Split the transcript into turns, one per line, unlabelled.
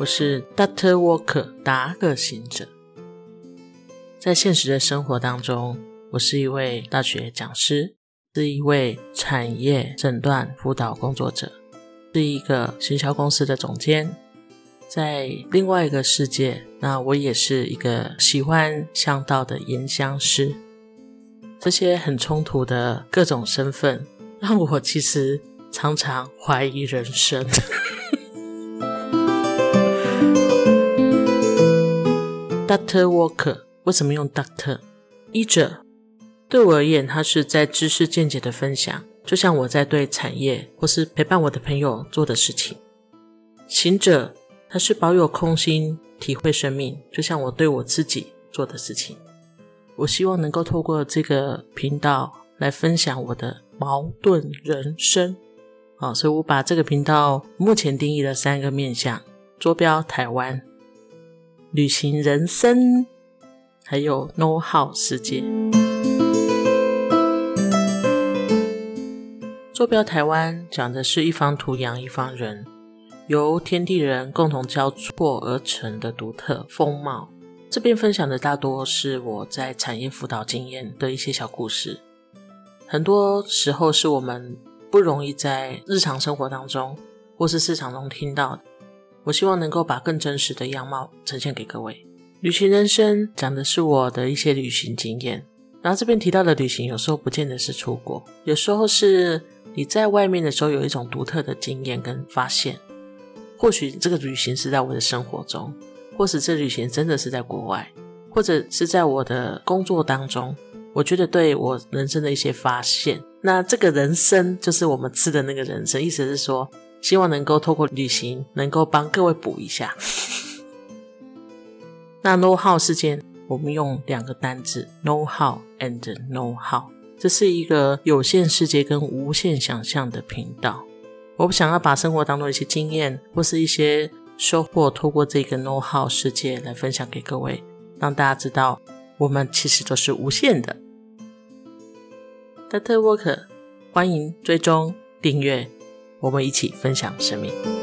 我是 Doctor Walker 达克行者。在现实的生活当中，我是一位大学讲师，是一位产业诊断辅导工作者，是一个行销公司的总监。在另外一个世界，那我也是一个喜欢香道的研香师。这些很冲突的各种身份，让我其实常常怀疑人生。Doctor Walker 为什么用 Doctor 医者？对我而言，他是在知识见解的分享，就像我在对产业或是陪伴我的朋友做的事情。行者。他是保有空心，体会生命，就像我对我自己做的事情。我希望能够透过这个频道来分享我的矛盾人生。好，所以我把这个频道目前定义了三个面向：坐标台湾、旅行人生，还有 know how 世界。坐标台湾讲的是一方土养一方人。由天地人共同交错而成的独特风貌。这边分享的大多是我在产业辅导经验的一些小故事，很多时候是我们不容易在日常生活当中或是市场中听到的。我希望能够把更真实的样貌呈现给各位。旅行人生讲的是我的一些旅行经验，然后这边提到的旅行有时候不见得是出国，有时候是你在外面的时候有一种独特的经验跟发现。或许这个旅行是在我的生活中，或是这旅行真的是在国外，或者是在我的工作当中。我觉得对我人生的一些发现。那这个人生就是我们吃的那个人生，意思是说，希望能够透过旅行，能够帮各位补一下。那 know how 事件，我们用两个单字 know how and know how，这是一个有限世界跟无限想象的频道。我不想要把生活当中一些经验或是一些收获，透过这个 know how 世界来分享给各位，让大家知道我们其实都是无限的。Dr. Walker，欢迎追踪订阅，我们一起分享生命。